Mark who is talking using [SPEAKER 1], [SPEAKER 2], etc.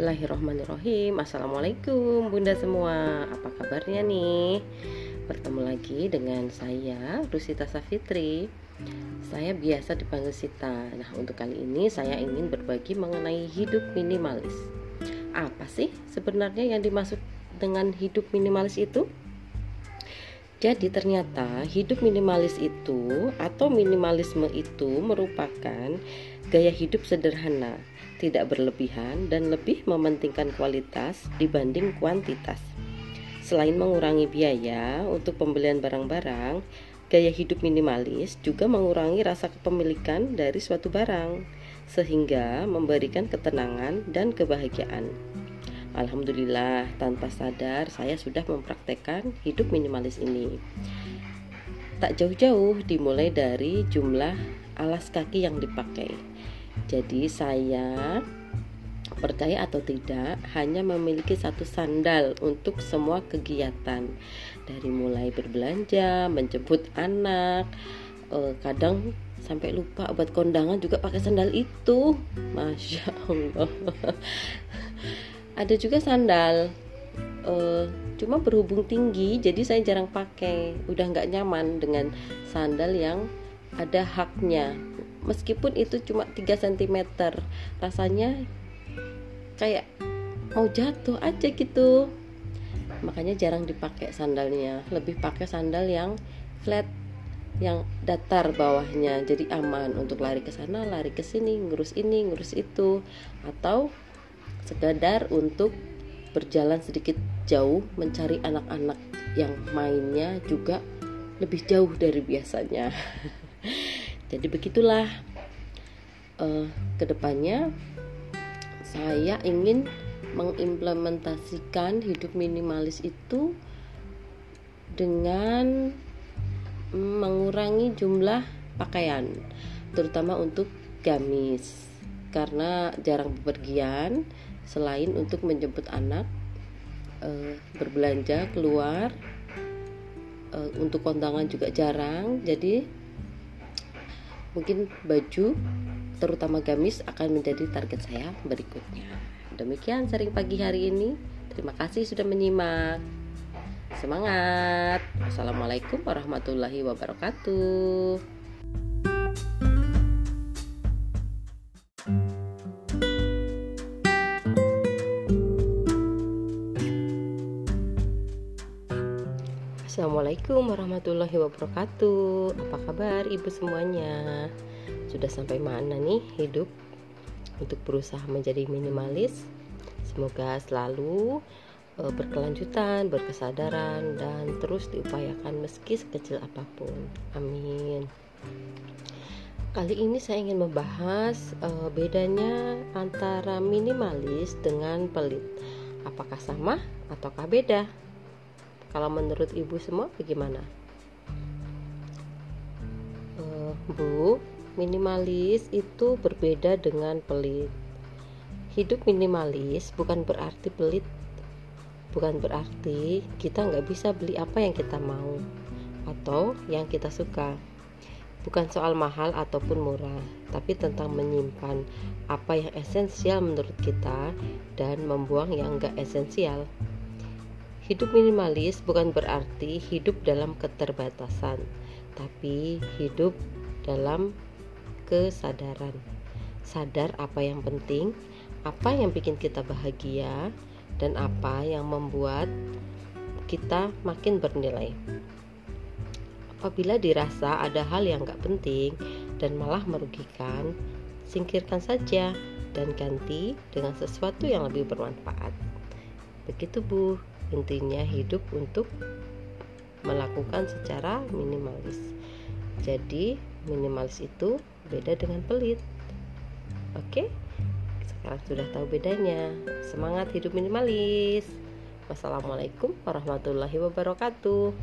[SPEAKER 1] Bismillahirrahmanirrahim. Assalamualaikum bunda semua. Apa kabarnya nih? Bertemu lagi dengan saya Rusita Safitri. Saya biasa dipanggil Sita. Nah untuk kali ini saya ingin berbagi mengenai hidup minimalis. Apa sih sebenarnya yang dimaksud dengan hidup minimalis itu? Jadi ternyata hidup minimalis itu atau minimalisme itu merupakan gaya hidup sederhana, tidak berlebihan dan lebih mementingkan kualitas dibanding kuantitas. Selain mengurangi biaya untuk pembelian barang-barang, gaya hidup minimalis juga mengurangi rasa kepemilikan dari suatu barang sehingga memberikan ketenangan dan kebahagiaan. Alhamdulillah, tanpa sadar saya sudah mempraktekkan hidup minimalis ini. Tak jauh-jauh dimulai dari jumlah alas kaki yang dipakai. Jadi saya percaya atau tidak hanya memiliki satu sandal untuk semua kegiatan. Dari mulai berbelanja, menjemput anak, eh, kadang sampai lupa buat kondangan juga pakai sandal itu, masya Allah. Ada juga sandal uh, cuma berhubung tinggi jadi saya jarang pakai. Udah nggak nyaman dengan sandal yang ada haknya. Meskipun itu cuma 3 cm rasanya kayak mau jatuh aja gitu. Makanya jarang dipakai sandalnya. Lebih pakai sandal yang flat yang datar bawahnya. Jadi aman untuk lari ke sana lari ke sini ngurus ini ngurus itu. Atau sekadar untuk berjalan sedikit jauh mencari anak-anak yang mainnya juga lebih jauh dari biasanya. Jadi begitulah uh, ke depannya saya ingin mengimplementasikan hidup minimalis itu dengan mengurangi jumlah pakaian, terutama untuk gamis karena jarang bepergian selain untuk menjemput anak e, berbelanja keluar e, untuk kondangan juga jarang. Jadi mungkin baju terutama gamis akan menjadi target saya berikutnya. Demikian sering pagi hari ini. Terima kasih sudah menyimak. Semangat. Assalamualaikum warahmatullahi wabarakatuh Assalamualaikum warahmatullahi wabarakatuh. Apa kabar ibu semuanya? Sudah sampai mana nih hidup Untuk berusaha menjadi minimalis? Semoga selalu e, berkelanjutan, berkesadaran Dan terus diupayakan meski sekecil apa pun. Amin. Kali ini saya ingin membahas e, bedanya antara minimalis dengan pelit. Apakah sama ataukah beda? Kalau menurut ibu semua bagaimana? Uh, Bu, minimalis itu berbeda dengan pelit. Hidup minimalis bukan berarti pelit, bukan berarti kita nggak bisa beli apa yang kita mau atau yang kita suka. Bukan soal mahal ataupun murah, tapi tentang menyimpan apa yang esensial menurut kita dan membuang yang nggak esensial. Hidup minimalis bukan berarti hidup dalam keterbatasan, tapi hidup dalam kesadaran. Sadar apa yang penting, apa yang bikin kita bahagia, dan apa yang membuat kita makin bernilai. Apabila dirasa ada hal yang gak penting dan malah merugikan, singkirkan saja dan ganti dengan sesuatu yang lebih bermanfaat. Begitu, Bu intinya hidup untuk melakukan secara minimalis. Jadi minimalis itu beda dengan pelit. Oke? Sekarang sudah tahu bedanya. Semangat hidup minimalis. Wassalamualaikum warahmatullahi wabarakatuh